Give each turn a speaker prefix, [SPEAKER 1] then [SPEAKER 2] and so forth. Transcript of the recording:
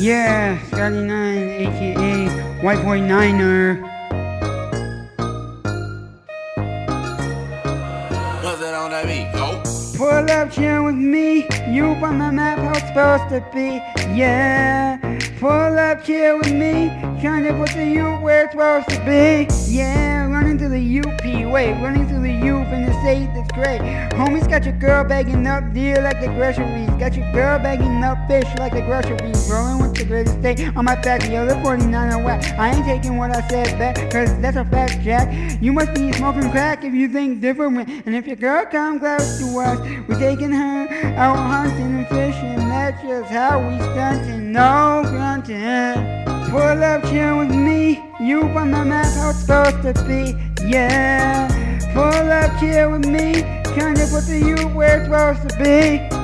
[SPEAKER 1] Yeah, Scotty Nine, aka White Boy Niner.
[SPEAKER 2] What's that on that beat? Go.
[SPEAKER 1] Pull up, chill with me. You on my map, how it's supposed to be. Yeah. Pull up, chill with me. Trying to put the U where it's supposed to be. Yeah, the UP. Wait, running through the U in the state that's great. Homies got your girl bagging up deer like the groceries. Got your girl bagging up fish like the groceries. Rolling with the greatest state on my back. The other 49 are whack. I ain't taking what I said back, cause that's a fact, Jack. You must be smoking crack if you think different. And if your girl come close to us, we're taking her out hunting and fishing. That's just how we stunting. No grunting. Pull up, chill with me. You on the map, how it's supposed to be. Yeah. Pull up, here with me. kind of put the U where it's supposed to be.